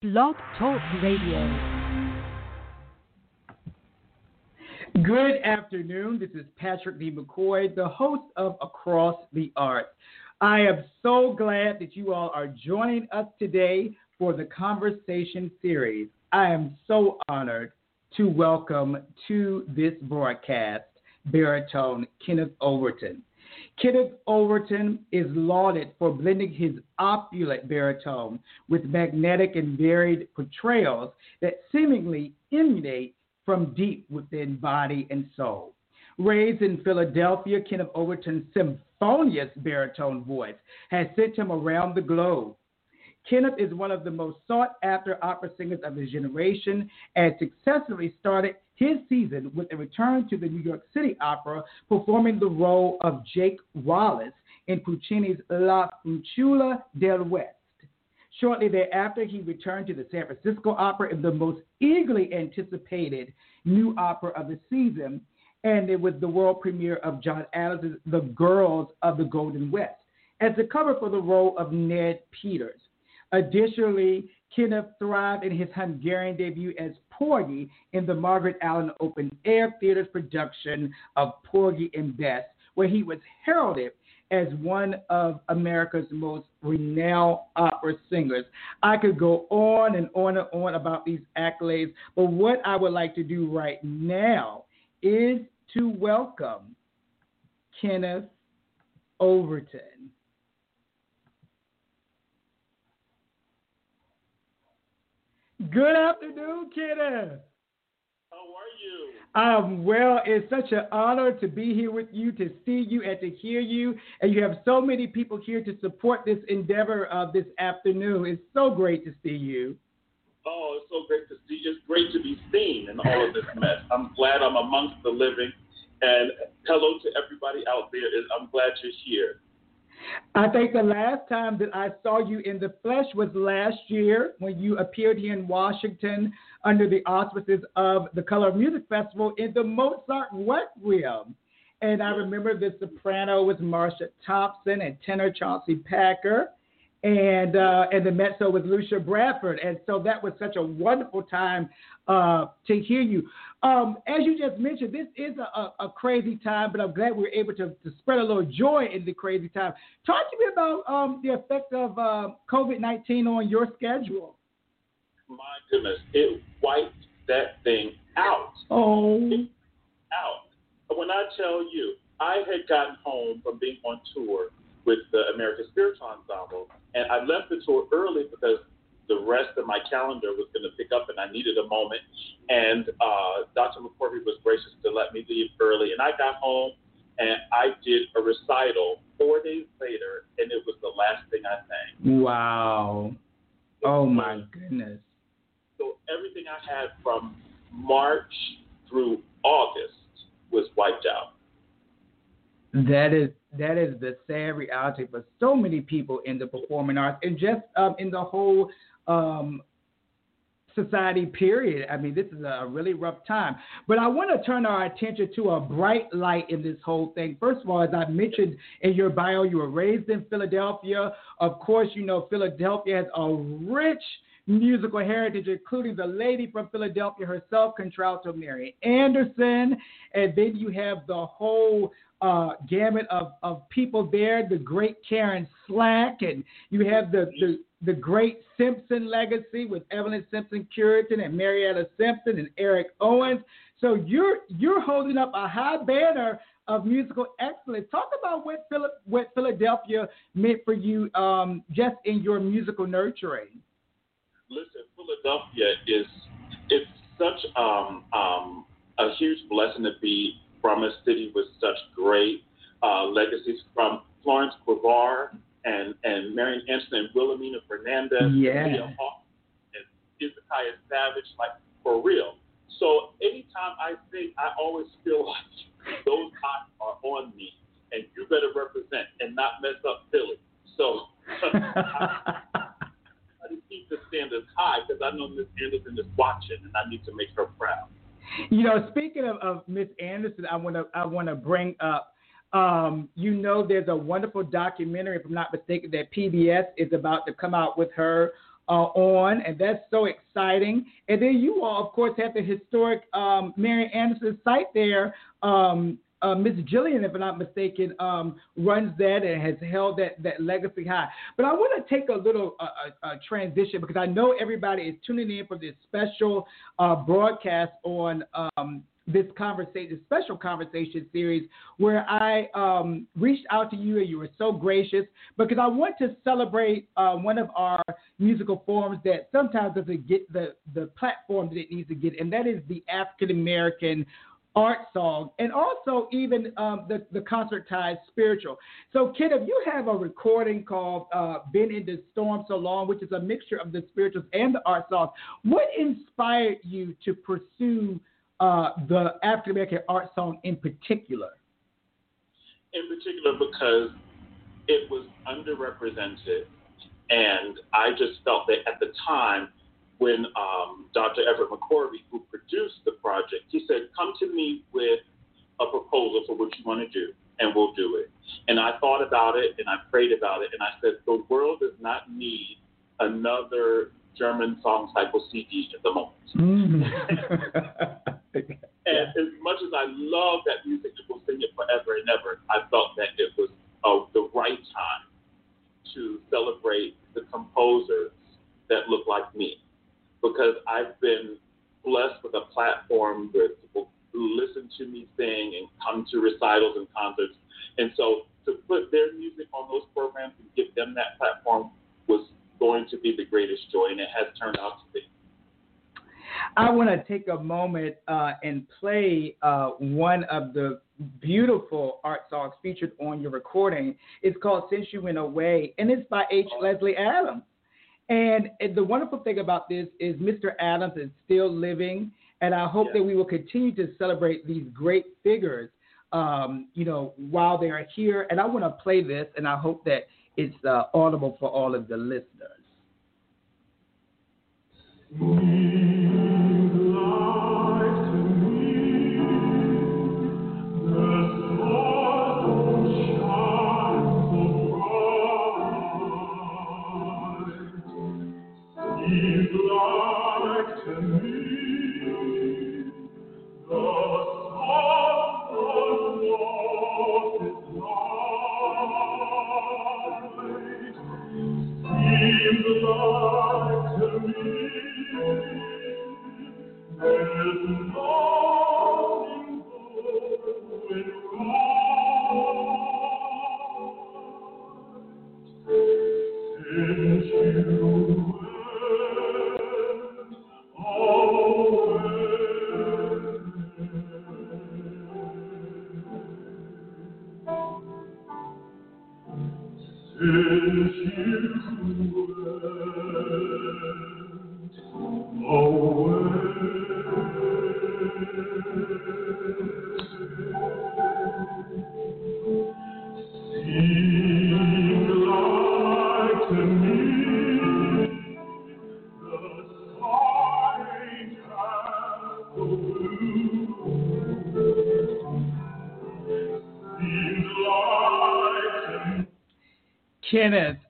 Blog Talk Radio. Good afternoon. This is Patrick D. McCoy, the host of Across the Arts. I am so glad that you all are joining us today for the conversation series. I am so honored to welcome to this broadcast baritone Kenneth Overton. Kenneth Overton is lauded for blending his opulent baritone with magnetic and varied portrayals that seemingly emanate from deep within body and soul. Raised in Philadelphia, Kenneth Overton's symphonious baritone voice has sent him around the globe. Kenneth is one of the most sought after opera singers of his generation and successfully started his season with a return to the New York City Opera, performing the role of Jake Wallace in Puccini's La Fanciulla del West. Shortly thereafter, he returned to the San Francisco Opera in the most eagerly anticipated new opera of the season, and it was the world premiere of John Adams' The Girls of the Golden West as the cover for the role of Ned Peters. Additionally, Kenneth thrived in his Hungarian debut as Porgy in the Margaret Island Open Air Theater's production of Porgy and Bess, where he was heralded as one of America's most renowned opera singers. I could go on and on and on about these accolades, but what I would like to do right now is to welcome Kenneth Overton. Good afternoon, Kenneth. How are you? Um, well, it's such an honor to be here with you, to see you, and to hear you. And you have so many people here to support this endeavor of this afternoon. It's so great to see you. Oh, it's so great to see you. It's great to be seen in all of this mess. I'm glad I'm amongst the living. And hello to everybody out there. I'm glad you're here. I think the last time that I saw you in the flesh was last year when you appeared here in Washington under the auspices of the Color of Music Festival in the Mozart Requiem. And I remember the soprano was Marcia Thompson and tenor Chauncey Packer and uh, and the mezzo was Lucia Bradford, and so that was such a wonderful time uh, to hear you. Um, as you just mentioned, this is a, a, a, crazy time, but I'm glad we were able to, to, spread a little joy in the crazy time. Talk to me about um, the effect of uh, COVID 19 on your schedule. My goodness, it wiped that thing out. Oh. It out. When I tell you, I had gotten home from being on tour with the American Spiritual Ensemble, and I left the tour early because the rest of my calendar was going to pick up, and I needed a moment. And uh, Dr. McCorvey was gracious to let me leave early, and I got home and I did a recital four days later, and it was the last thing I sang. Wow! Oh my goodness! So everything I had from March through August was wiped out. That is that is the sad reality for so many people in the performing arts and just um, in the whole um, society period. I mean, this is a really rough time. But I want to turn our attention to a bright light in this whole thing. First of all, as I mentioned in your bio, you were raised in Philadelphia. Of course, you know Philadelphia has a rich musical heritage, including the lady from Philadelphia herself, contralto Marian Anderson. And then you have the whole uh, gamut of, of people there, the great Karen Slack, and you have the, the, the great Simpson legacy with Evelyn Simpson Curenton and Marietta Simpson and Eric Owens. So you're you're holding up a high banner of musical excellence. Talk about what, Philip, what Philadelphia meant for you um, just in your musical nurturing. Listen, Philadelphia is it's such um, um, a huge blessing to be from a city with such great uh, legacies from Florence Quivar and, and Marian Anderson and Wilhelmenia Fernandez yeah. and Hezekiah Savage, like for real. So anytime I think, I always feel like those eyes are on me, and you better represent and not mess up Philly. So I, I keep the standards high because I know Miss Anderson is watching, and I need to make her proud. You know, speaking of, of Miss Anderson, I want to I want to bring up. Um, you know, there's a wonderful documentary, if I'm not mistaken, that PBS is about to come out with her uh, on, and that's so exciting. And then you all, of course, have the historic um, Marian Anderson site there. Um, uh, Miss Jillian, if I'm not mistaken, um, runs that and has held that, that legacy high. But I want to take a little uh, uh, uh, transition because I know everybody is tuning in for this special uh, broadcast on um, this conversation, this special conversation series, where I um, reached out to you and you were so gracious because I want to celebrate uh, one of our musical forms that sometimes doesn't get the, the platform that it needs to get, and that is the African American art song, and also even um, the, the concertized spiritual. So, Kid, if you have a recording called uh, Been in the Storm So Long, which is a mixture of the spirituals and the art songs. What inspired you to pursue uh, the African American art song in particular? In particular, because it was underrepresented, and I just felt that at the time, when um, Dr. Everett McCorvey, who produced the project, he said, "Come to me with a proposal for what you want to do, and we'll do it." And I thought about it, and I prayed about it, and I said, "The world does not need another German song cycle CD at the moment." Mm-hmm. and as much as I love that music and will sing it forever and ever, I felt that it was uh, the right time to celebrate the composers that look like me because I've been blessed with a platform where people listen to me sing and come to recitals and concerts. And so to put their music on those programs and give them that platform was going to be the greatest joy, and it has turned out to be. I want to take a moment uh, and play uh, one of the beautiful art songs featured on your recording. It's called Since You Went Away, and it's by H. Leslie Adams. And, the wonderful thing about this is Mr. Adams is still living, and I hope that we will continue to celebrate these great figures, um, you know, while they are here. And I want to play this, and I hope that it's uh, audible for all of the listeners.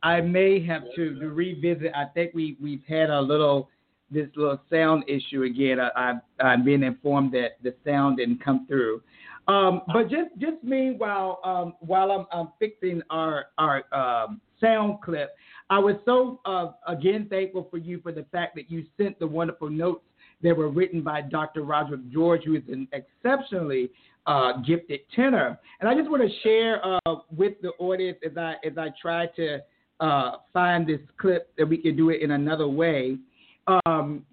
I may have to, to revisit. I think we we've had a little this little sound issue again. I, I I'm being informed that the sound didn't come through. Um, but just just meanwhile, um, while I'm, I'm fixing our our um, sound clip, I was so uh, again thankful for you for the fact that you sent the wonderful notes that were written by Dr. Roderick George, who is an exceptionally uh, gifted tenor. And I just want to share uh, with the audience as I as I try to uh, find this clip that we can do it in another way. Um,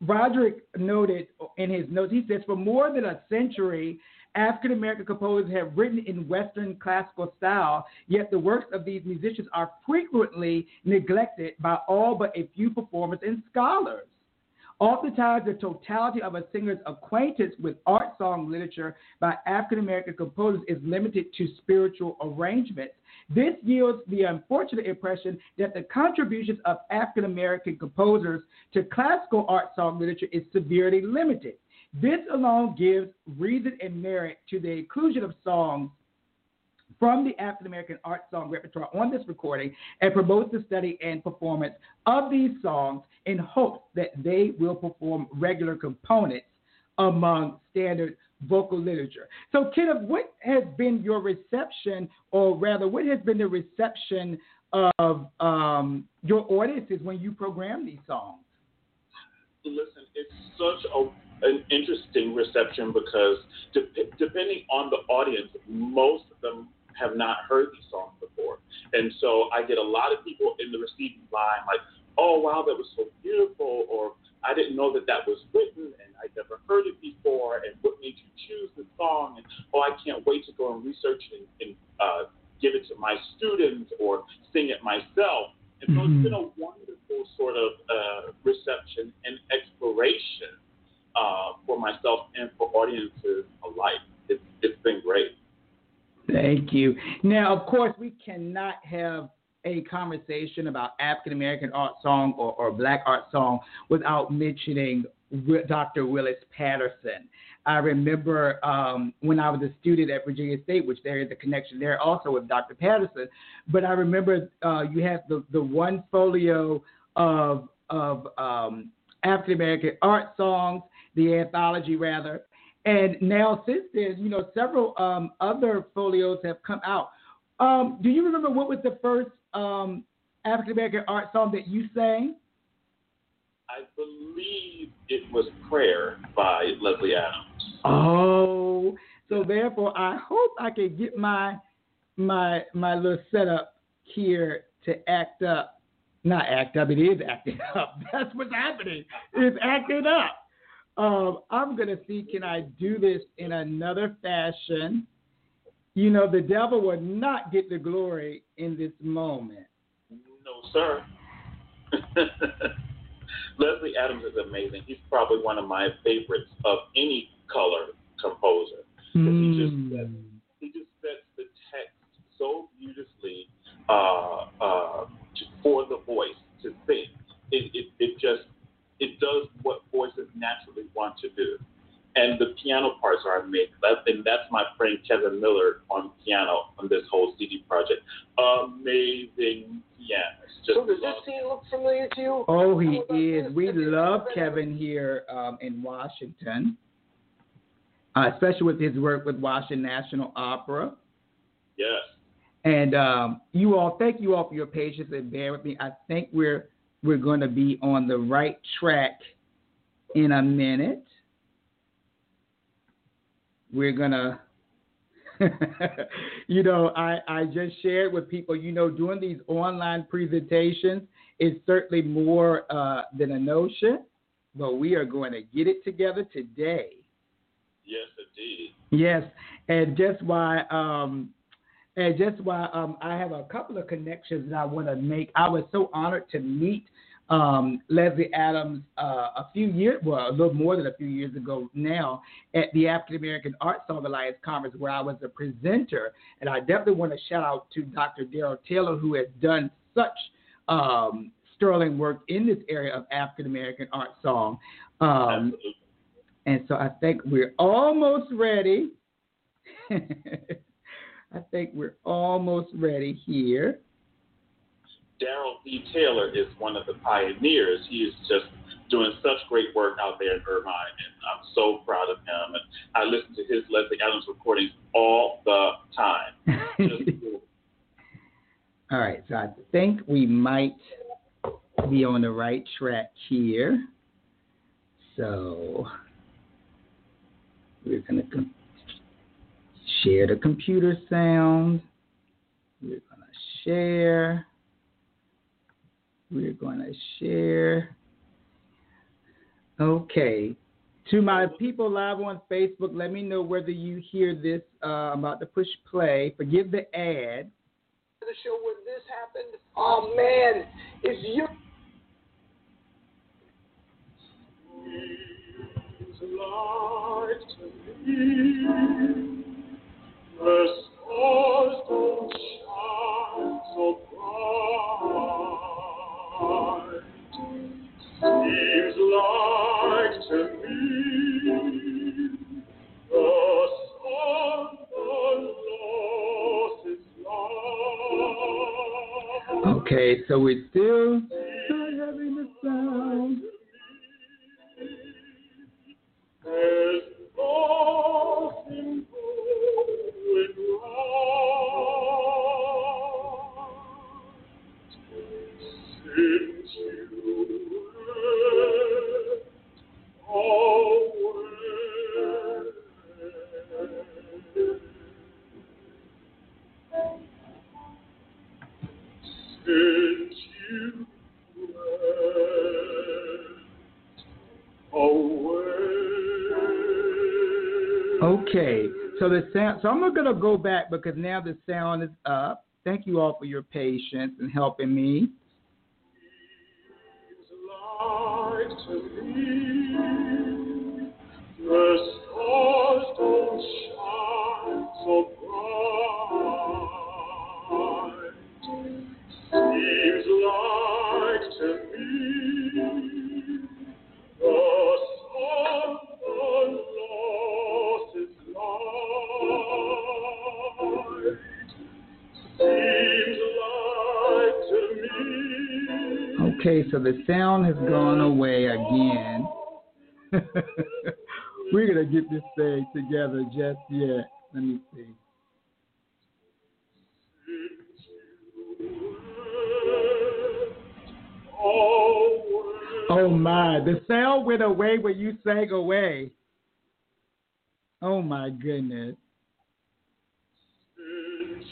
Roderick noted in his notes, he says, for more than a century, African American composers have written in Western classical style, yet the works of these musicians are frequently neglected by all but a few performers and scholars. Oftentimes, the totality of a singer's acquaintance with art song literature by African American composers is limited to spiritual arrangements. This yields the unfortunate impression that the contributions of African American composers to classical art song literature is severely limited. This alone gives reason and merit to the inclusion of songs from the African American art song repertoire on this recording and promotes the study and performance of these songs in hopes that they will perform regular components among standard vocal literature. So, Kenneth, what has been your reception, or rather, what has been the reception of um, your audiences when you program these songs? Listen, it's such a an interesting reception because de- depending on the audience, most of them have not heard these songs before. And so I get a lot of people in the receiving line like, oh, wow, that was so beautiful, or I didn't know that that was written, and I'd never heard it before, and what made you choose the song? And oh, I can't wait to go and research it and, and uh, give it to my students or sing it myself. And so mm-hmm. it's been a wonderful sort of uh, reception and exploration uh, for myself and for audiences alike. It's, it's been great. Thank you. Now, of course, we cannot have a conversation about African American art song or, or Black art song without mentioning Dr. Willis Patterson. I remember um, when I was a student at Virginia State, which there is a connection there also with Dr. Patterson. But I remember uh, you had the, the one folio of of um, African American art songs, the anthology rather, and now since then, you know, several um, other folios have come out. Um, do you remember what was the first um, African American art song that you sang? I believe it was Prayer by Leslie Adams. Oh, so therefore, I hope I can get my my my little setup here to act up. Not act up, it is acting up. That's what's happening. It's acting up. Um, I'm going to see can I do this in another fashion. You know, the devil will not get the glory in this moment. No, sir. Leslie Adams is amazing. He's probably one of my favorites of any color composer. Mm. He just hmm. sets, he just sets the text so beautifully uh, uh, for the voice to sing. It, it, it just it does what voices naturally want to do. And the piano parts are amazing. That, and that's my friend Kevin Miller on piano on this whole CD project. Amazing pianist. Just so does this scene look familiar to you? Oh, he is. We love Kevin here um, in Washington, uh, especially with his work with Washington National Opera. Yes. And um, you all, thank you all for your patience and bear with me. I think we're we're going to be on the right track in a minute. We're going to, you know, I, I just shared with people, you know, doing these online presentations is certainly more uh, than a notion, but we are going to get it together today. Yes, indeed. Yes, and just why um, and just why um, I have a couple of connections that I want to make. I was so honored to meet um, Leslie Adams uh, a few years, well, a little more than a few years ago now, at the African American Art Song Alliance Conference, where I was a presenter. And I definitely want to shout out to Dr. Darryl Taylor, who has done such um, sterling work in this area of African American art song. Um, and so I think we're almost ready. I think we're almost ready here. Darryl D. Taylor is one of the pioneers. He is just doing such great work out there in Irvine, and I'm so proud of him. And I listen to his Leslie Adams recordings all the time. all right, so I think we might be on the right track here. So we're going to com- share the computer sound. We're going to share. We're going to share. Okay. To my people live on Facebook, let me know whether you hear this. Uh, I'm about to push play. Forgive the ad. The show where this happened. Oh man, it's you. The stars don't shine so bright. Okay, so we still so. I'm not going to go back because now the sound is up. Thank you all for your patience and helping me. Oh my, the sound went away when you sang away. Oh my goodness. Seems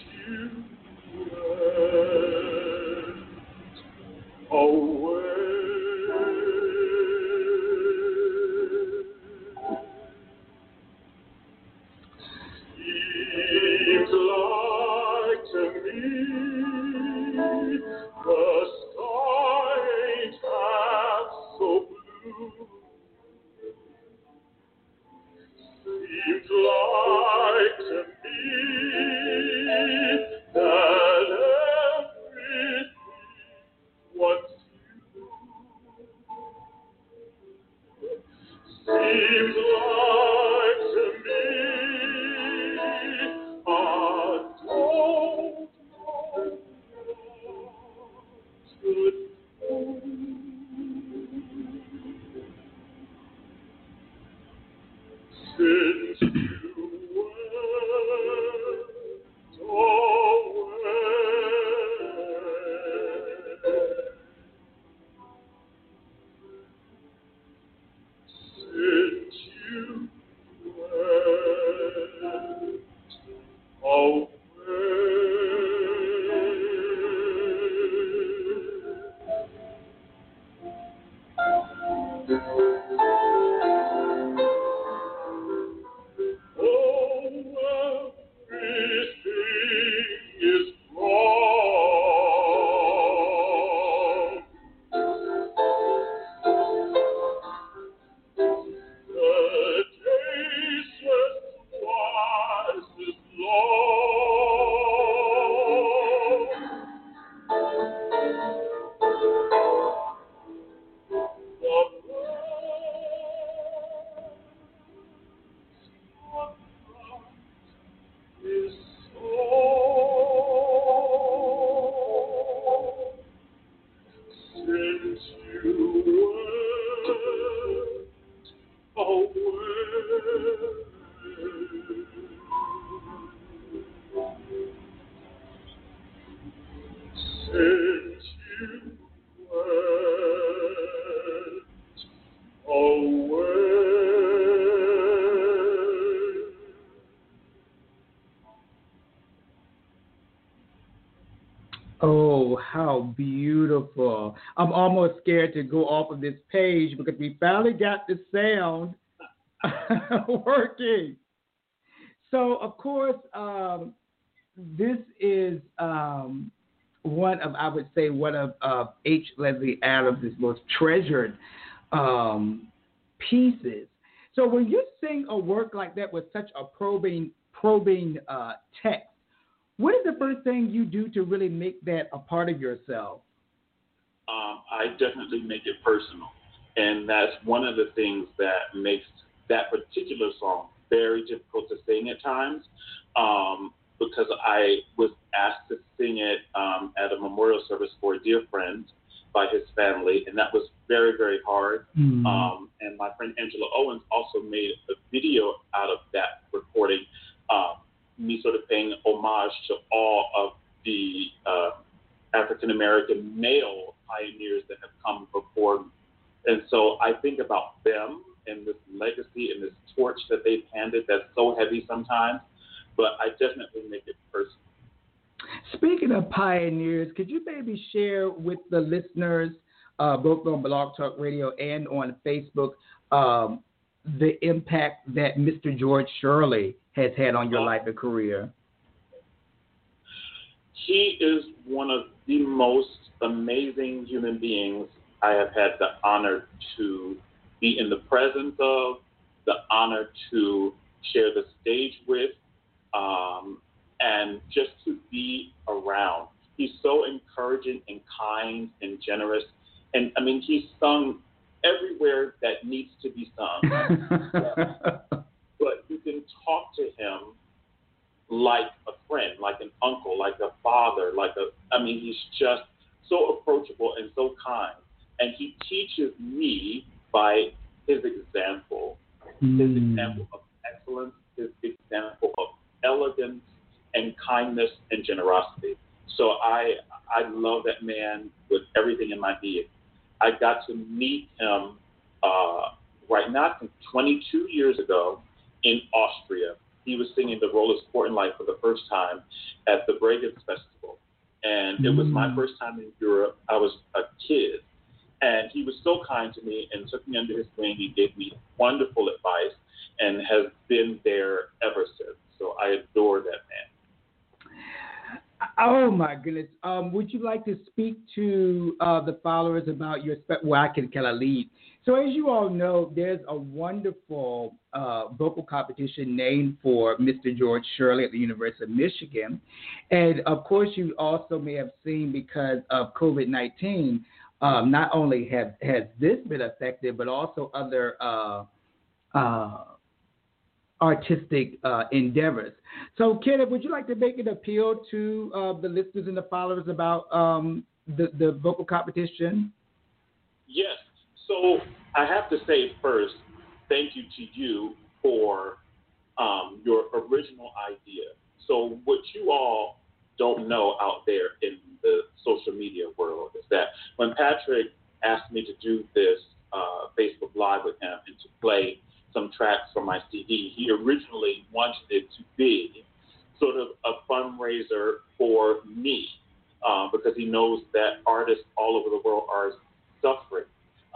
almost scared to go off of this page because we finally got the sound working. So, of course, um, this is um, one of, I would say, one of H. Leslie Adams' most treasured um, pieces. So, when you sing a work like that with such a probing, probing uh, text, what is the first thing you do to really make that a part of yourself? Um, I definitely make it personal. And that's one of the things that makes that particular song very difficult to sing at times. Um, because I was asked to sing it um, at a memorial service for a dear friend by his family, and that was very, very hard. Mm. Um, and my friend Angela Owens also made a video out of that recording, um, me sort of paying homage to all of the uh, African American male pioneers that have come before me. And so I think about them and this legacy and this torch that they've handed that's so heavy sometimes, but I definitely make it personal. Speaking of pioneers, could you maybe share with the listeners, uh, both on Blog Talk Radio and on Facebook, um, the impact that Mr. George Shirley has had on your life and career? He is one of the most amazing human beings I have had the honor to be in the presence of, the honor to share the stage with, um, and just to be around. He's so encouraging and kind and generous. And I mean, he's sung everywhere that needs to be sung. but you can talk to him like a friend, like an uncle, like a father, like a I mean, he's just so approachable and so kind. And he teaches me by his example, his Mm. example of excellence, his example of elegance and kindness and generosity. So I I love that man with everything in my being. I got to meet him uh, right now, I think 22 years ago in Austria. He was singing the Roller Sportin' Life for the first time at the Bregenz Festival. And it was my Mm. first time in Europe. I was a kid. And he was so kind to me and took me under his wing. He gave me wonderful advice and has been there ever since. So I adore that man. Oh my goodness! Um, would you like to speak to uh, the followers about your? Spe- well, I can kind of lead. So, as you all know, there's a wonderful uh, vocal competition named for Mr. George Shirley at the University of Michigan, and of course, you also may have seen because of COVID nineteen. Um, not only have has this been affected, but also other uh, uh, artistic uh, endeavors. So, Kenneth, would you like to make an appeal to uh, the listeners and the followers about um, the, the vocal competition? Yes. So I have to say first, thank you to you for um, your original idea. So what you all don't know out there in the social media world is that when Patrick asked me to do this uh, Facebook Live with him and to play some tracks from my CD, he originally wanted it to be sort of a fundraiser for me uh, because he knows that artists all over the world are suffering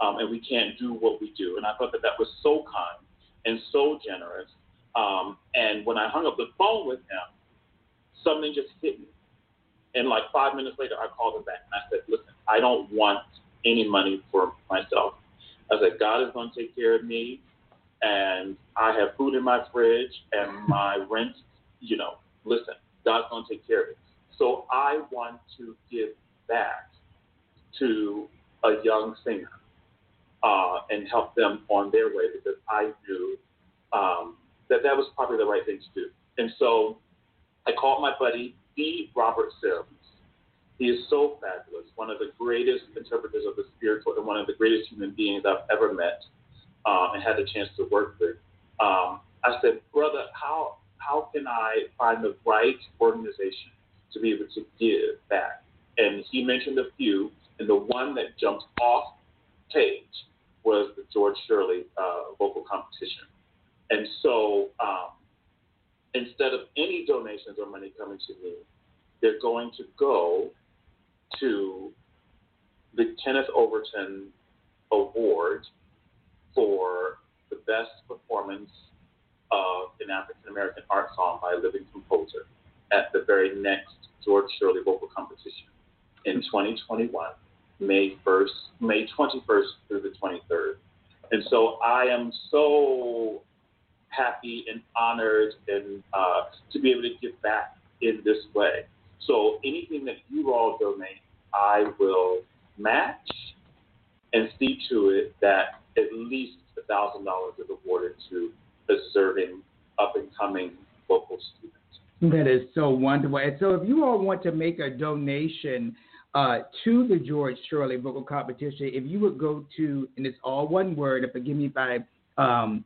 um, and we can't do what we do. And I thought that that was so kind and so generous. Um, and when I hung up the phone with him, something just hit me. And like five minutes later, I called him back and I said, listen, I don't want any money for myself. I said, God is going to take care of me. And I have food in my fridge and my rent, you know, listen, God's going to take care of it. So I want to give back to a young singer uh, and help them on their way because I knew um, that that was probably the right thing to do. And so I called my buddy, D. Robert Sims. He is so fabulous, one of the greatest interpreters of the spiritual and one of the greatest human beings I've ever met um, and had the chance to work with. Um, I said, brother, how how can I find the right organization to be able to give back? And he mentioned a few, and the one that jumped off page was the George Shirley uh, vocal competition. And so um, instead of any donations or money coming to me, they're going to go to the Kenneth Overton Award for the best performance of an African American art song by a living composer at the very next George Shirley vocal competition in 2021, May 1st, May 21st through the 23rd. And so I am so happy and honored and uh, to be able to give back in this way. So anything that you all donate, I will match and see to it that at least a thousand dollars is awarded to deserving up and coming vocal students. That is so wonderful. And so, if you all want to make a donation uh, to the George Shirley vocal competition, if you would go to, and it's all one word, forgive me if I um,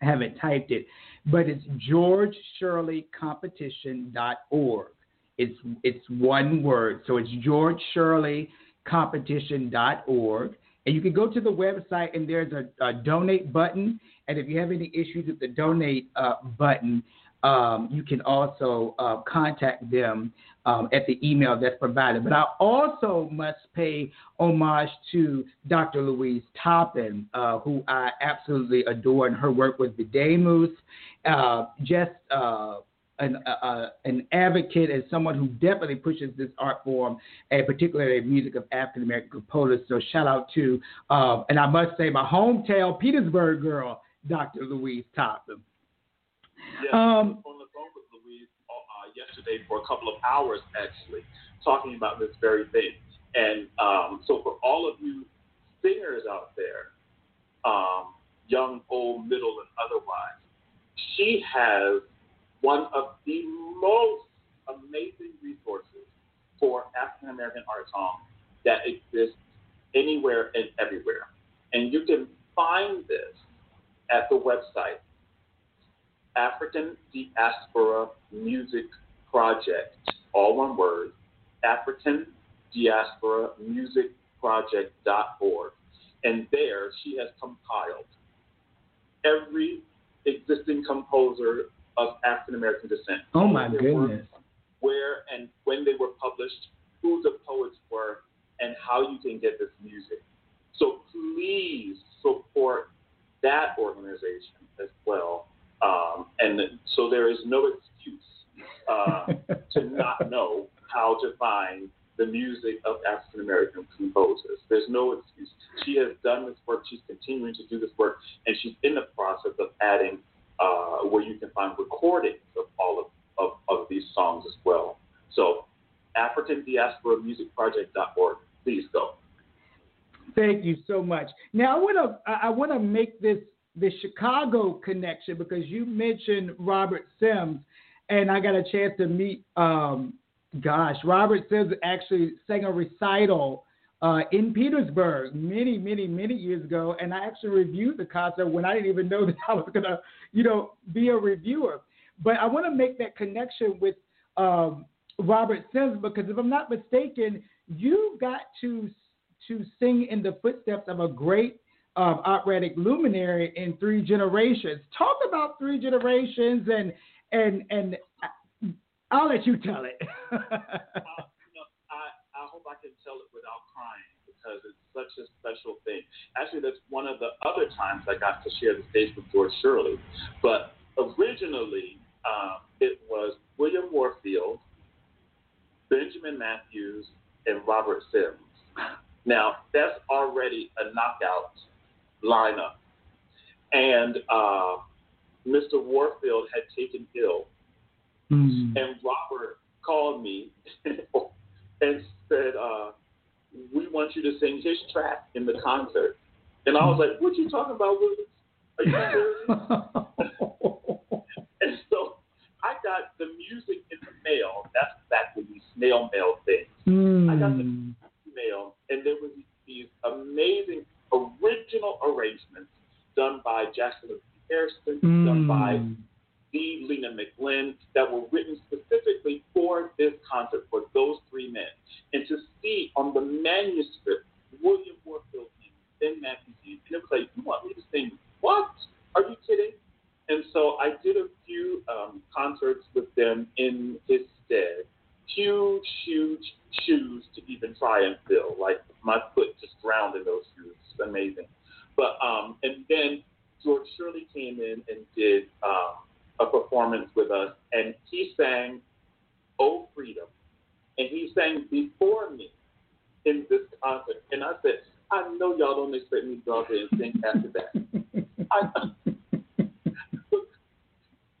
haven't typed it, but it's georgeshirleycompetition.org. It's it's one word, so it's georgeshirleycompetition.org. And you can go to the website, and there's a, a donate button. And if you have any issues with the donate uh, button, um, you can also uh, contact them um, at the email that's provided. But I also must pay homage to Dr. Louise Toppin, uh, who I absolutely adore, and her work with the Videmus. Uh, just uh, an, uh, an advocate and someone who definitely pushes this art form, and particularly music of African American composers. So shout out to, uh, and I must say, my hometown Petersburg girl, Dr. Louise Toppin. Yes, um, on the phone with Louise uh, yesterday for a couple of hours, actually, talking about this very thing. And um, so, for all of you singers out there, um, young, old, middle, and otherwise, she has one of the most amazing resources for African American art song that exists anywhere and everywhere. And you can find this at the website African Diaspora Music Project, all one word, African Diaspora Music Project.org. And there she has compiled every existing composer of African American descent. Oh my goodness. where and when they were published, who the poets were, and how you can get this music. So please support that organization as well. Um, and so there is no excuse uh, to not know how to find the music of African American composers. There's no excuse. She has done this work. She's continuing to do this work, and she's in the process of adding uh, where you can find recordings of all of, of, of these songs as well. So, African Diaspora Music Project.org. Please go. Thank you so much. Now I want to I want to make this the Chicago connection because you mentioned Robert Sims, and I got a chance to meet. Um, gosh, Robert Sims actually sang a recital uh, in Petersburg many, many, many years ago, and I actually reviewed the concert when I didn't even know that I was gonna, you know, be a reviewer. But I want to make that connection with um, Robert Sims because if I'm not mistaken, you got to to sing in the footsteps of a great um, operatic luminary in three generations. Talk about three generations and and and I'll let you tell it. I hope I can tell it without crying because it's such a special thing. Actually, that's one of the other times I got to share the stage with George Shirley. But originally, um, it was William Warfield, Benjamin Matthews, and Robert Sims. Now, that's already a knockout lineup. And uh, Mr. Warfield had taken ill. Mm. And Robert called me and said, uh, "We want you to sing his track in the concert." And I was like, "What you talking about, Williams? Are you serious?" and so I got the music in the mail. That's back when we snail mail things. Mm. I got the hmm. mail, and there was these amazing original arrangements done by Jacqueline Hairston, mm. done by hmm. Steve Lena McLin that were written specifically for this concert for those three men. And to see on the manuscript William Warfield name, Ben Matthews name, and it was like, you want me to sing what? Are you kidding? And so I did a few um, concerts with them in his stead. Huge, huge shoes to even try and fill. Like my foot just drowned in those shoes. It's amazing. But um, and then George Shirley came in and did um, a performance with us, and he sang "Oh Freedom," and he sang before me in this concert, and I said, "I know y'all don't expect me to go out there and sing after that." I,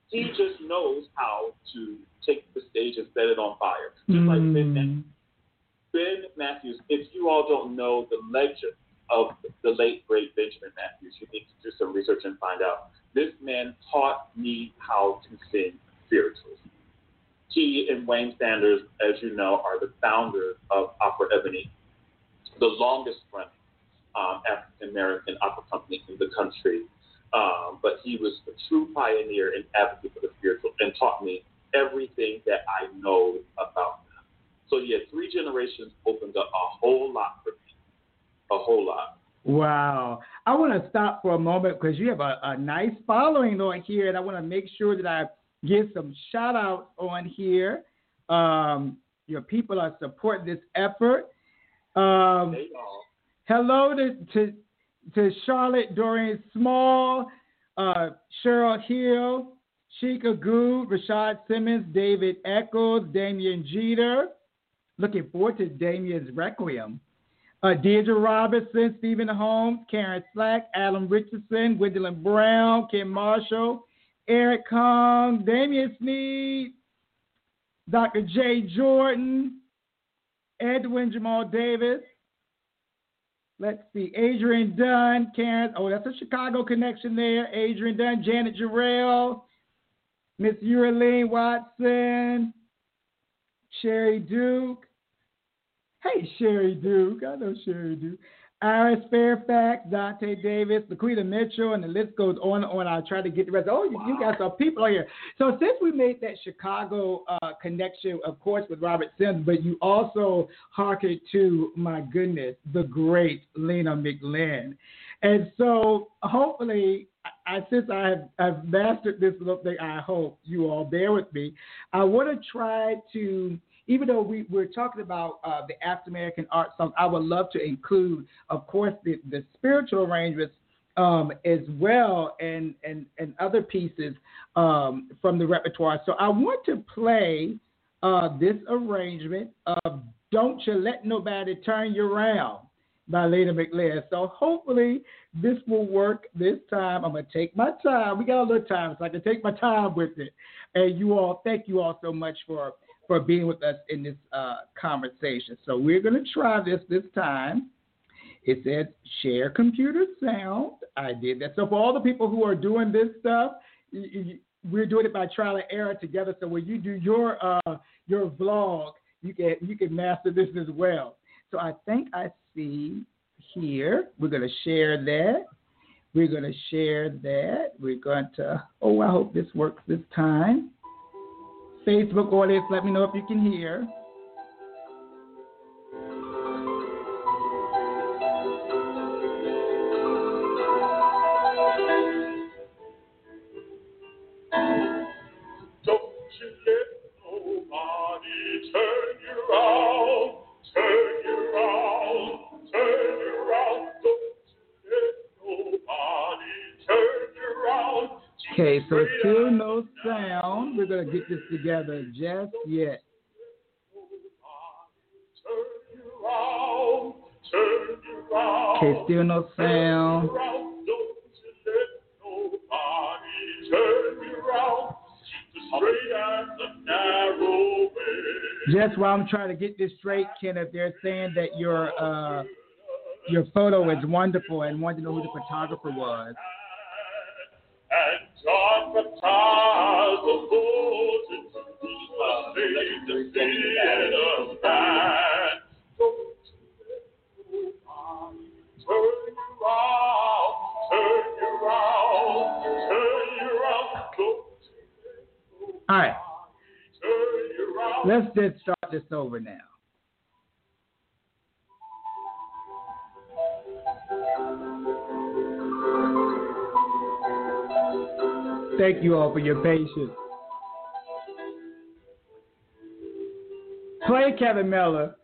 he just knows how to take the stage and set it on fire, just mm. like Ben, mm. Ben Matthews. If you all don't know the legend of the late great Benjamin Matthews, you need to do some research and find out. This man taught me how to sing spirituals. he and Wayne Sanders, as you know, are the founders of Opera Ebony, the longest running um, African American opera company in the country. Um, but he was a true pioneer and advocate for the spiritual and taught me everything that I know about. So, yeah, three generations opened up a whole lot for me, a whole lot. Wow. I want to stop for a moment because you have a, a nice following on here, and I want to make sure that I give some shout outs on here. Um, your people are supporting this effort. Um, hello to, to, to Charlotte Dorian Small, uh, Cheryl Hill, Sheikah Good, Rashad Simmons, David Eccles, Damien Geter. Looking forward to Damien's Requiem. Uh, Deirdre Robinson, Stephen Holmes, Karen Slack, Adam Richardson, Gwendolyn Brown, Kim Marshall, Eric Kong, Damien Sneed, Dr. Jay Jordan, Edwin Jamal Davis. Let's see, Adrian Dunn, Karen. Oh, that's a Chicago connection there. Adrian Dunn, Janet Jarrell, Miss Uraline Watson, Sherry Duke. Hey, Sherry Duke. I know Sherry Duke. Iris Fairfax, Dante Davis, Laquita Mitchell, and the list goes on and on. I'll try to get the rest. Oh, you, you got some people on here. So since we made that Chicago uh, connection, of course, with Robert Sims, but you also hearkened to, my goodness, the great Lena McLin. And so hopefully, I, since I have I've mastered this little thing, I hope you all bear with me. I want to try to even though we, we're talking about uh, the African American art song, I would love to include, of course, the, the spiritual arrangements um, as well and, and, and other pieces um, from the repertoire. So I want to play uh, this arrangement of Don't You Let Nobody Turn You Around by Lena McLin. So hopefully this will work this time. I'm to take my time. We got a little time, so I can take my time with it. And you all, thank you all so much for for being with us in this uh, conversation. So we're going to try this this time. It says share computer sound. I did that. So for all the people who are doing this stuff, we're doing it by trial and error together. So when you do your uh, your vlog, you can you can master this as well. So I think I see here. We're going to share that. We're going to share that. We're going to. Oh, I hope this works this time. Facebook audience, let me know if you can hear. Get this together just yet. Okay, still no sound. Just while I'm trying to get this straight, Kenneth, they're saying that your uh, your photo is wonderful and wanted to know who the photographer was all right. Let's just start this over now. Thank you all for your patience. Play Kevin Miller.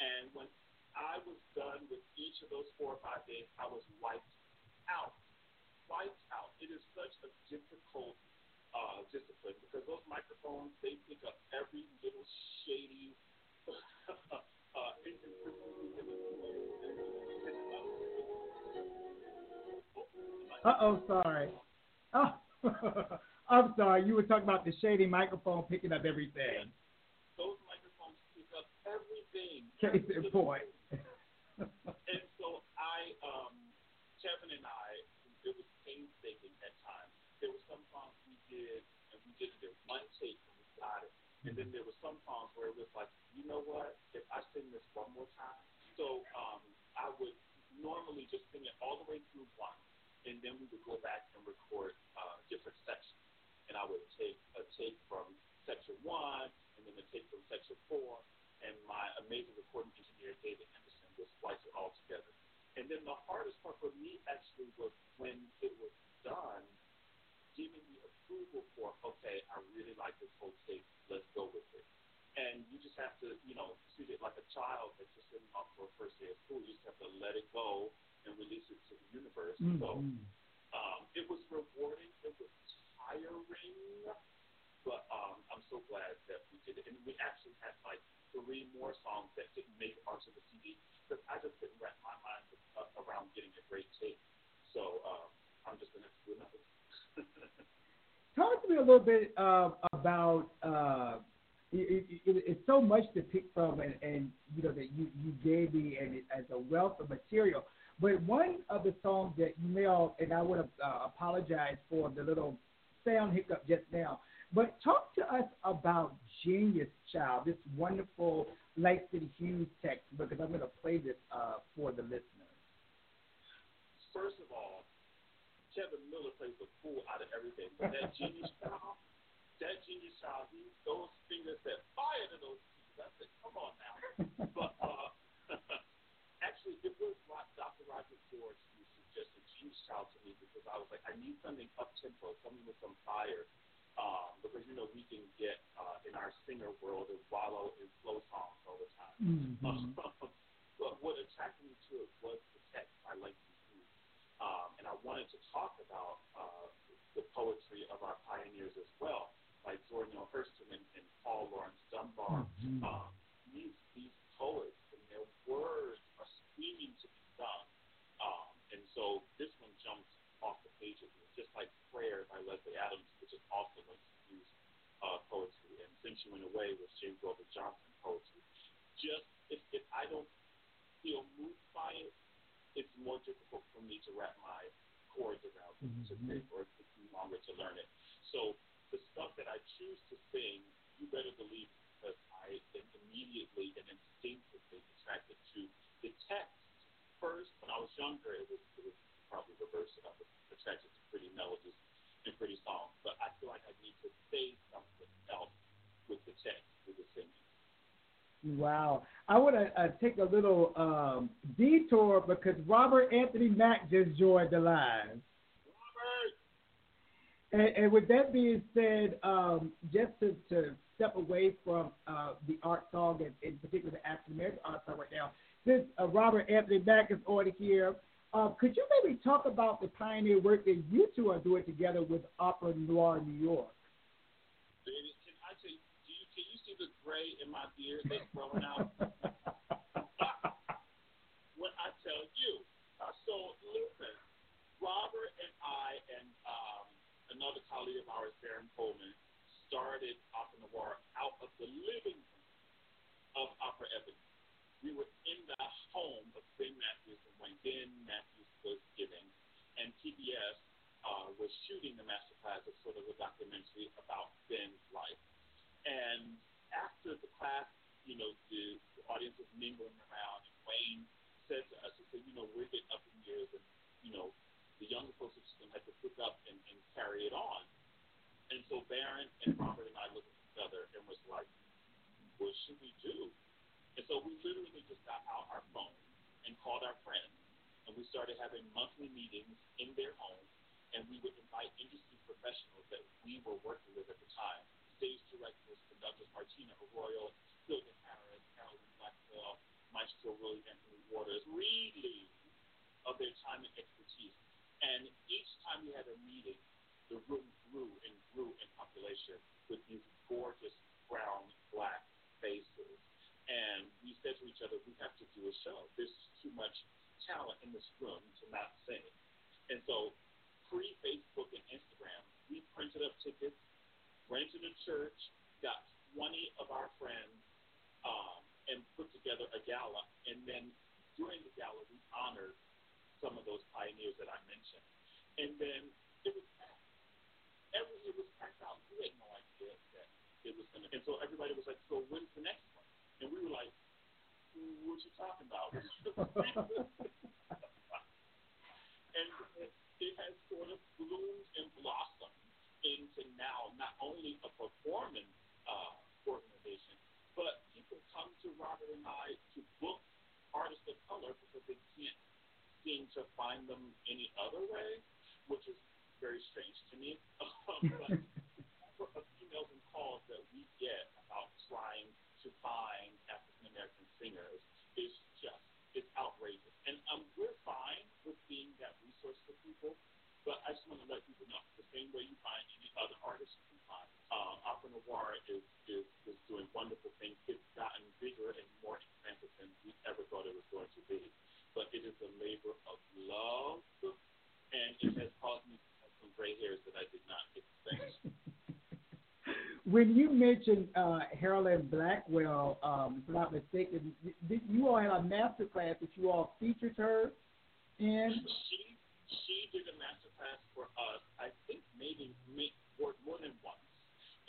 And when I was done with each of those four or five days, I was wiped out. Wiped out. It is such a difficult uh, discipline because those microphones they pick up every little shady uh, Uh oh, sorry. Oh, I'm sorry. You were talking about the shady microphone picking up everything. Those microphones pick up everything. Case in point. and so I, um, Kevin and I, it was painstaking at times. There were some songs we did, and we did it in one take and we got it. And then there were some songs where it was like, you know what? If I sing this one more time, so um, I would normally just sing it all the way through one, and then we would go back and record uh, different sections. And I would take a take from section one, and then a take from section four, and my amazing recording engineer David Henderson would splice it all together. And then the hardest part for me actually was when it was done, giving the approval for, okay, I really like this whole tape, let's go with it. And you just have to, you know, treat it like a child that's just sitting up for a first day of school. You just have to let it go and release it to the universe. Mm-hmm. So um, it was rewarding. It was tiring, but um, I'm so glad that we did it. And we actually had like three more songs that didn't make it onto the CD because I just couldn't wrap my mind uh, around getting a great tape. So um, I'm just have to do another. Talk to me a little bit uh, about. Uh, it, it, it's so much to pick from, and, and you know that you, you gave me and it, as a wealth of material. But one of the songs that you may all, and I to uh, apologize for the little sound hiccup just now. But talk to us about Genius Child, this wonderful Langston Hughes text, because I'm going to play this uh, for the listeners. First of all, Kevin Miller plays the fool out of everything. But that Genius Child, that Genius Child, he those fingers that fire to those keys. I said, come on now. but uh, actually, it was Dr. Roger George who suggested Genius Child to me because I was like, I need something up tempo, something with some fire. Um, because you know we can get uh, in our singer world and wallow in slow songs all the time. Mm-hmm. but what attracted me to it was the text by Langston Hughes, um, and I wanted to talk about uh, the poetry of our pioneers as well, like Zora Neale Hurston and, and Paul Laurence Dunbar. Mm-hmm. Um, these these poets and their words are screaming to be sung, um, and so this one jumps off the page of me, just like Prayer by Leslie Adams, also Langston Hughes uh, poetry, and Since You Went Away was James Weldon Johnson poetry. Just if, if I don't feel moved by it, it's more difficult for me to wrap my chords around it to think, or it takes me longer to learn it. So the stuff that I choose to sing, you better believe because I am immediately and instinctively attracted to the text. First, when I was younger, it was, it was probably reverse. I was attracted to pretty melodies pretty songs, but I feel like I need to say something else with the text, with the singing. Wow. I want to uh, take a little um, detour because Robert Anthony Mack just joined the line. And, and with that being said, um, just to, to step away from uh, the art song, and in particular the African American art song right now, since uh, Robert Anthony Mack is on here, uh, could you maybe talk about the pioneer work that you two are doing together with Opera Noir New York? Can I say, do you, can you see the gray in my beard that's growing out? what I tell you. Uh, so listen, Robert and I and um, another colleague of ours, Darren Coleman, started Opera Noir out of the living room of Opera Ebony. We were in the home of Ben Matthews when Ben Matthews was giving, and PBS uh, was shooting the masterclass as sort of a documentary about Ben's life. And after the class, you know, the, the audience was mingling around, and Wayne said to us, he said, you know, we're getting up in years, and, you know, the younger folks are just going to have to pick up and, and carry it on. And so Baron and Robert and I looked at each other and was like, what should we do? And so we literally just got out our phone and called our friends, and we started having monthly meetings in their home, and we would invite industry professionals that we were working with at the time, stage directors, conductors, Martina Arroyo, Sylvan Harris, Harolyn Blackwell, Maestro Willie Anthony Waters, really of their time and expertise. And each time we had a meeting, the room grew and grew in population with these gorgeous brown, black faces and we said to each other, we have to do a show. There's too much talent in this room to not sing. And so, pre Facebook and Instagram, we printed up tickets, rented a church, got 20 of our friends, um, and put together a gala. And then natural. when you mentioned uh, Harolyn Blackwell, um, if I'm not mistaken, you all had a master class that you all featured her in. She she did a master class for us. I think maybe more, more than once,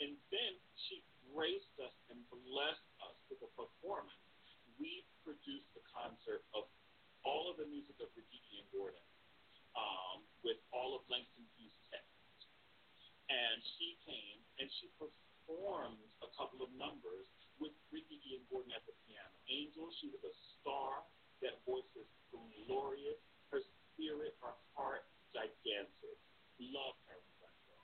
and then she graced us and blessed us with a performance. We produced the concert of all of the music of Ricky Ian Gordon um, with all of Langston Hughes' text. And she came and she performed a couple of numbers with Ricky Ian Gordon at the piano. Angel, she was a star. That voice is glorious. Her spirit, her heart, gigantic. Love her, Love her.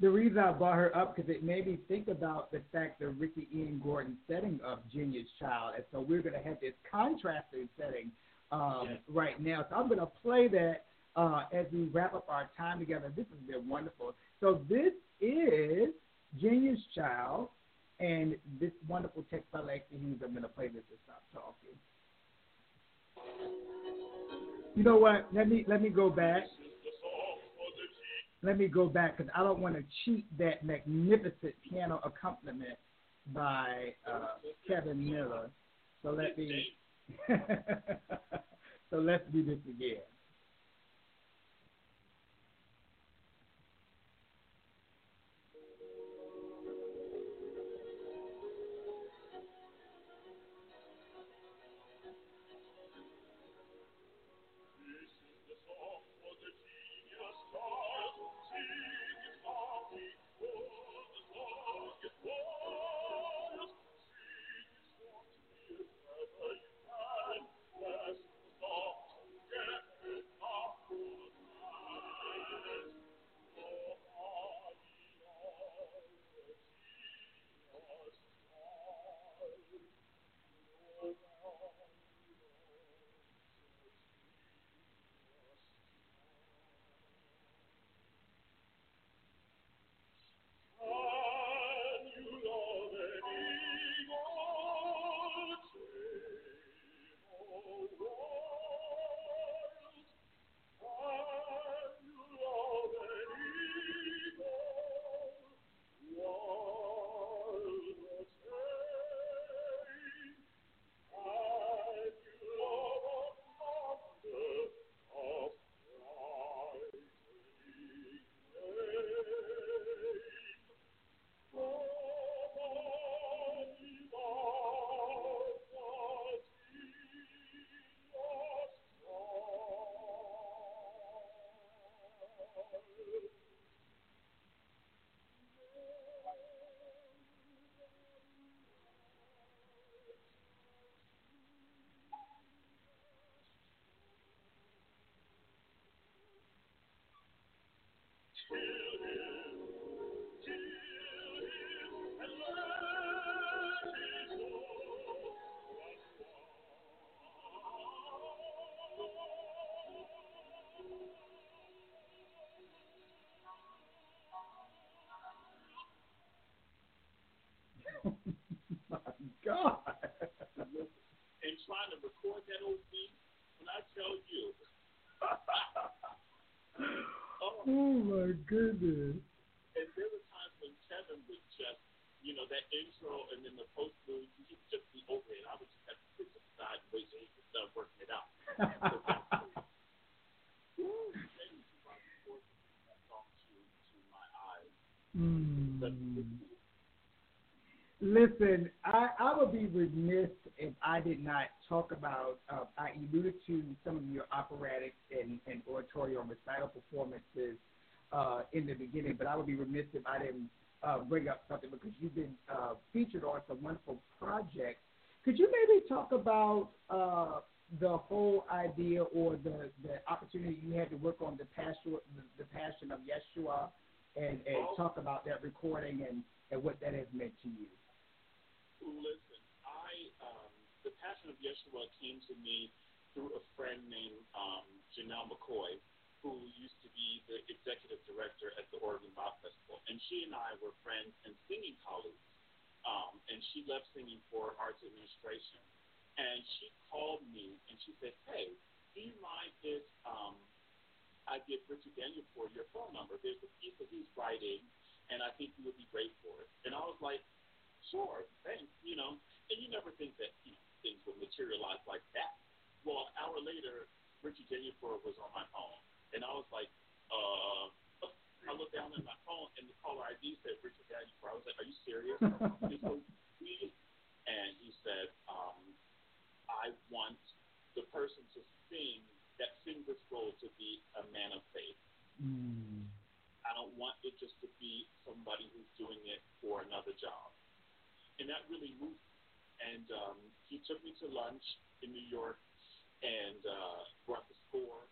The reason I brought her up because it made me think about the fact that Ricky Ian Gordon setting up Genius Child, and so we're going to have this contrasting setting um, yes. right now. So I'm going to play that uh, as we wrap up our time together. This has been wonderful. So this is Genius Child and this wonderful text by Lexi Hughes. I'm going to play this to stop talking. You know what? Let me let me go back. Let me go back because I don't want to cheat that magnificent piano accompaniment by uh, Kevin Miller. So let me so let's do this again. God. And trying to record that old beat, when I tell you. oh, Oh Oh my goodness. and there were times when Kevin would just, you know, that intro and then the post move, he would just be over it. I would just have to sit to the side and wait till he was done working it out. Ooh, then he brought the voice of that song to, to my eyes. But Mm. Listen, I, I would be remiss if I did not talk about. Uh, I alluded to some of your operatic and, and oratorio and recital performances uh, in the beginning, but I would be remiss if I didn't uh, bring up something because you've been uh, featured on some wonderful projects. Could you maybe talk about uh, the whole idea or the, the opportunity you had to work on the passion, the, the passion of Yeshua, and, and talk about that recording and, and what that has meant to you? Listen, I um, the Passion of Yeshua came to me through a friend named um, Janelle McCoy, who used to be the executive director at the Oregon Bach Festival, and she and I were friends and singing colleagues. Um, and she left singing for arts administration, and she called me and she said, "Hey, you mind if um, I give Richard Danielpour your phone number? There's a piece that he's writing, and I think you would be great for it." And I was like sure, thanks, you know. And you never think that, you know, things will materialize like that. Well, an hour later, Richie Jennifer was on my phone. And I was like, uh, I looked down at my phone and the caller ID said Richard Danielpour. I was like, are you serious? and he said, um, I want the person to sing, that sing this role to be a man of faith. Mm. I don't want it just to be somebody who's doing it for another job. And that really moved me. And um, he took me to lunch in New York and uh, brought the score.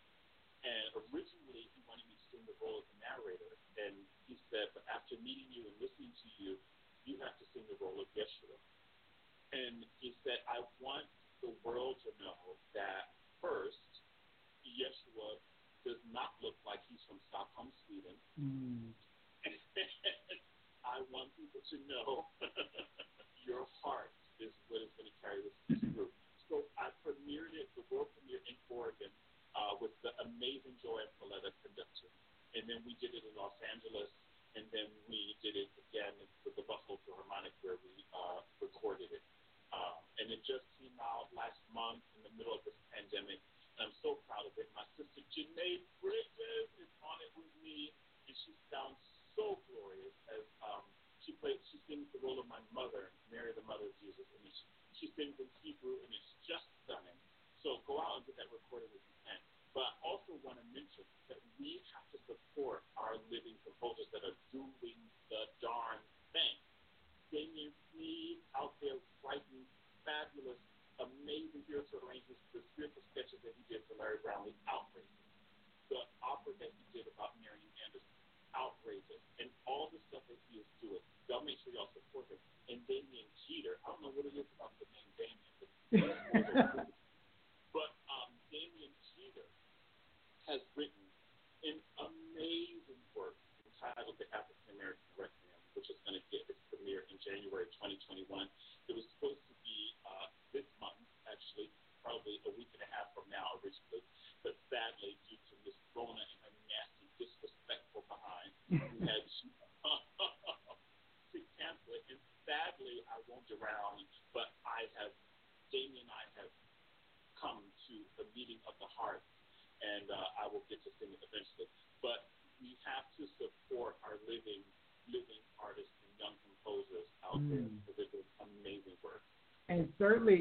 And originally, he wanted me to sing the role of the narrator. And he said, but after meeting you and listening to you, you have to sing the role of Yeshua. And he said, I want the world to know that first, Yeshua does not look like he's from Stockholm, Sweden. Mm. I want people to know your heart is what is going to carry this, this group. So I premiered it, the world premiere in Oregon, uh, with the amazing JoAnn Falletta conductor. And then we did it in Los Angeles, and then we did it again with the Buffalo Philharmonic where we uh, recorded it. Um, and it just came out last month in the middle of this pandemic. And I'm so proud of it. My sister J'Nai Bridges is on it with me, and she sounds so glorious as um, she plays. She sings the role of my mother, Mary, the mother of Jesus, and she, she sings in Hebrew, and it's just stunning. So go out and get that recorded if you can. But I also want to mention that we have to support our living composers that are doing the darn thing. Damien Sneed out there writing fabulous, amazing spiritual arrangements, the spiritual sketches that he did for Larry Brownlee, outrageous. The opera that he did about Marian Anderson, outrageous. And all the stuff that he is doing. Y'all make sure y'all support him. And Damien Geter, I don't know what it is about the name Damien, but, but um, Damien Geter has written an amazing work entitled The African American Requiem, which is going to get its premiere in January 2021. It was supposed to be uh, this month, actually, probably a week and a half from now originally, but sadly, due to Miss Rona and her nasty, disrespectful behind, we had to cancel it. And sadly, I won't around, but I have, Damien and I have come to a meeting of the heart, and uh, I will get to sing it eventually. But we have to support our living, living artists and young composers out there Mm. because they're doing amazing work.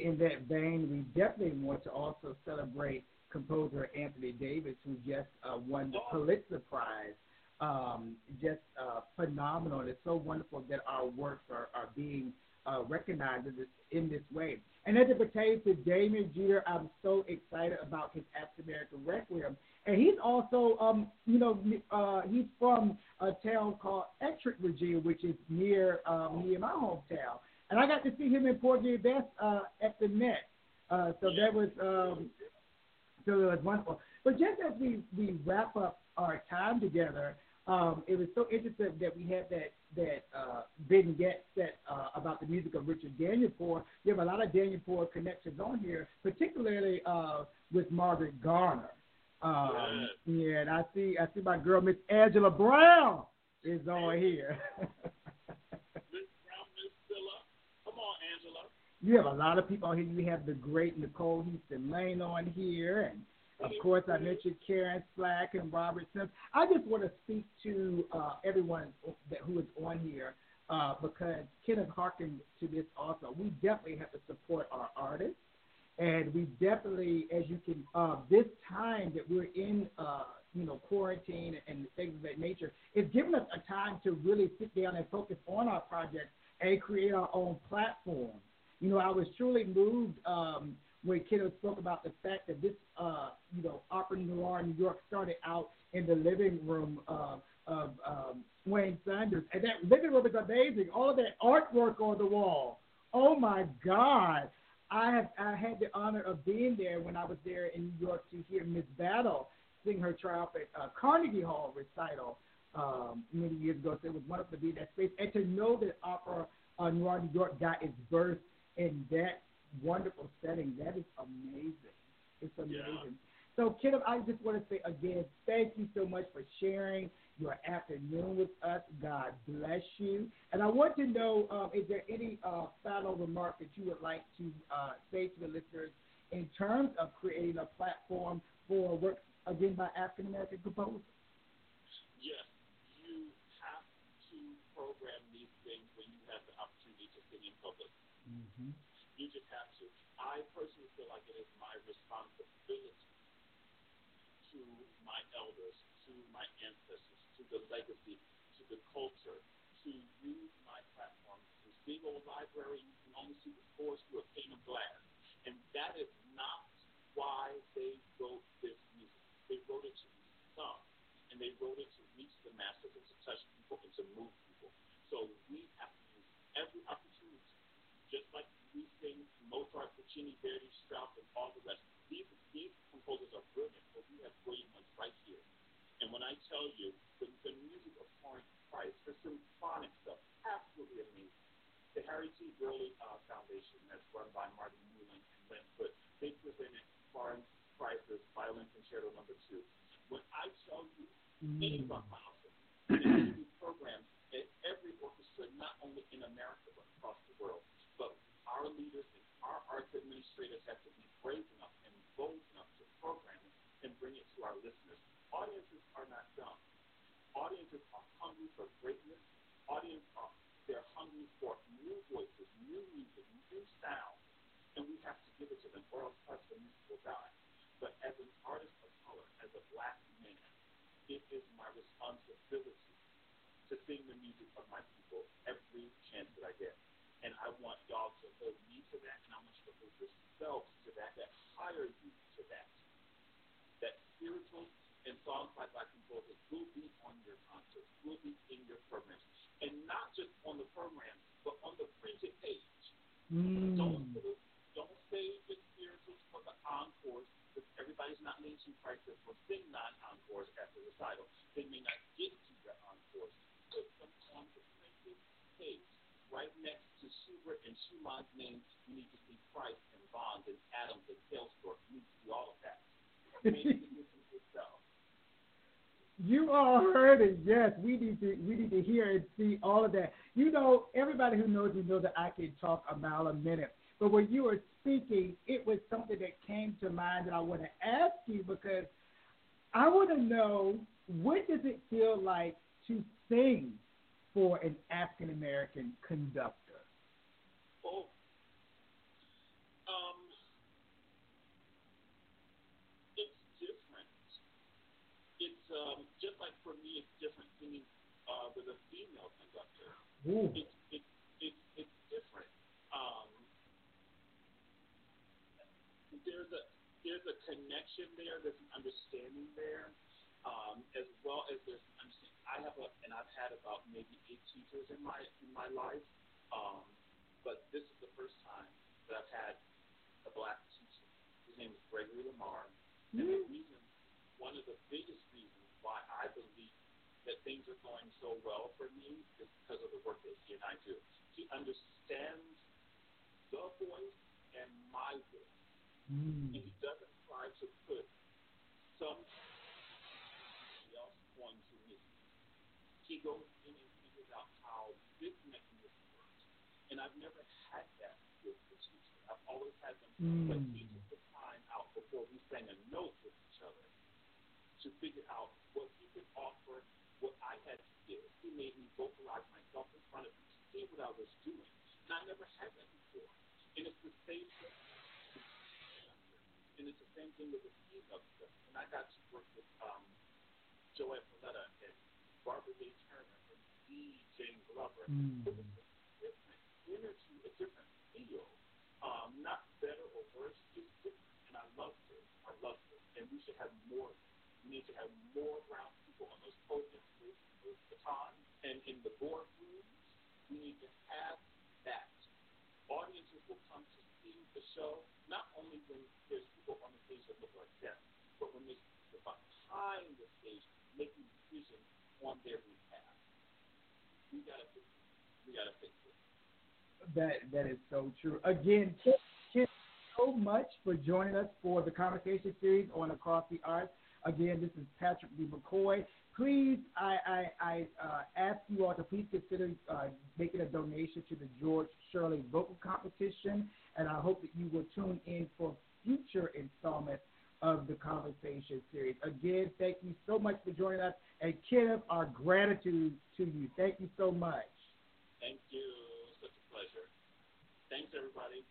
In that vein, we definitely want to also celebrate composer Anthony Davis, who just uh, won the Pulitzer Prize. Um, just uh, phenomenal. It's so wonderful that our works are, are being uh, recognized in this, in this way. And as it pertains to Damien Geter, I'm so excited about his African American Requiem. and he's also, um, you know, uh, he's from a town called Ettrick, Virginia, which is near um, near my hometown. And I got to see him in Port Best uh, at the Met. Uh, so that was um, so it was wonderful. But just as we we wrap up our time together, um, it was so interesting that we had that that uh, vignette set uh, about the music of Richard Daniel Danielpour. You have a lot of Daniel Danielpour connections on here, particularly uh, with Margaret Garner. Um, yeah, and I see I see my girl Miss Angela Brown is on here. Miss Brown, Miss Zilla. Come on, Angela. You have a lot of people on here. You have the great Nicole Houston Lane on here, and of course, I mentioned Karen Slack and Robert Sims. I just want to speak to uh, everyone that, who is on here uh, because Kenneth harkened to this also. We definitely have to support our artists. And we definitely, as you can, uh, this time that we're in, uh, you know, quarantine and things of that nature, it's given us a time to really sit down and focus on our projects and create our own platform. You know, I was truly moved um, when Kiddo spoke about the fact that this, uh, you know, Opera Noir New York started out in the living room uh, of um, Wayne Sanders, and that living room is amazing. All of that artwork on the wall. Oh my God! I have I had the honor of being there when I was there in New York to hear Miss Battle sing her triumphant uh, Carnegie Hall recital um, many years ago. So it was wonderful to be in that space and to know that Opera uh, Noir New York got its birth in that wonderful setting. That is amazing. It's amazing. Yeah. So, Kiddo, I just want to say again, thank you so much for sharing your afternoon with us. God bless you. And I want to know, um, is there any uh, final remark that you would like to uh, say to the listeners in terms of creating a platform for work, again, by African American composers? Yes, you have to program these things when you have the opportunity to sing in public. Mm-hmm. Have to. I personally feel like it is my responsibility to my elders, to my ancestors, to the legacy, to the culture, to use my platform to sing old library. You can only see the scores through a pane of glass. And that is not why they wrote this music. They wrote it to be sung, and they wrote it to reach the masses and to touch people and to move people. So we have to use every opportunity, just like we Mozart, Puccini, Verdi, Strauss, and all the rest. These, these composers are brilliant, but we have brilliant ones right here. And when I tell you the, the music of Florence Price, the symphonic stuff, absolutely amazing. The Harry T. Burleigh uh, Foundation, that's run by Martin Newland and Lynn Foote, they presented Florence Price's Violin Concerto Number Two. When I tell you, mm. any Rachmaninoff, programs at every orchestra, not only in America but across the world our leaders and our arts administrators have to be brave enough and bold enough to program it and bring it to our listeners. Audiences are not dumb. Audiences are hungry for greatness. Audiences are they're hungry for new voices, new music, new sound, and we have to give it to them, or else the music will die. But as an artist of color, as a black man, it is my responsibility to sing the music of my people every chance that I get. And I want y'all to hold me to that, and I want you to hold yourselves to that, that hire you to that. That spiritual and songs by black composers will be on your concerts, will be in your programs. And not just on the program, but on the printed page. Mm. Don't, don't save the spirituals for the encores, because everybody's not mentioning prices for sing non-encores at the recital. They may not get to the encores. Put them on the printed page right next to Schubert and Schumann's name, you need to see Price and Bonds and Adams and Hairston. You need to see all of that. You all heard it. Yes, we need to we need to hear and see all of that. You know, everybody who knows me knows that I can talk about a minute. But when you were speaking, it was something that came to mind that I want to ask you because I want to know what does it feel like to sing for an African American conductor? Oh, um, it's different. It's um, just it's different singing uh, with a female conductor. Ooh. It's it, it, it's different. Um, there's a there's a connection there. There's an understanding there, um, as well as there's an understanding. I have a, and I've had about maybe eight teachers in my in my life, um, but this is the first time that I've had a black teacher. His name is Gregory Lamar, mm-hmm. and the reason, one of the biggest reasons why I believe that things are going so well for me is because of the work that he and I do. He understands the voice and my voice. Mm. And he doesn't try to put some else onto me. He goes in and figures out how this mechanism works. And I've never had that with the teacher. I've always had them, mm. but he took the time out before we sang a note with each other to figure out what he could offer, what I had to give. He made me vocalize myself in front of him to see what I was doing. And I never had that before. And it's the same thing. And it's the same thing with the female stuff. And I got to work with um, JoAnn Falletta and Barbara Day Turner and Dame Jane Glover. Mm. It was a different energy, a different feel. Um, not better or worse, just different. And I loved it. I loved it. And we should have more. We need to have more brown people on those podiums and in the boardrooms. We need to have that audiences will come to see the show not only when there's people on the stage that look like them, but when there's people behind the stage making decisions on their behalf. We gotta fix it. We gotta fix it. That that is so true. Again, Kip, Kip, so much for joining us for the conversation series on Across the Arts. Again, this is Patrick D. McCoy please, I, I, I uh, ask you all to please consider uh, making a donation to the George Shirley Vocal Competition, and I hope that you will tune in for future installments of the conversation series. Again, thank you so much for joining us, and Kenneth, our gratitude to you. Thank you so much. Thank you. Such a pleasure. Thanks, everybody.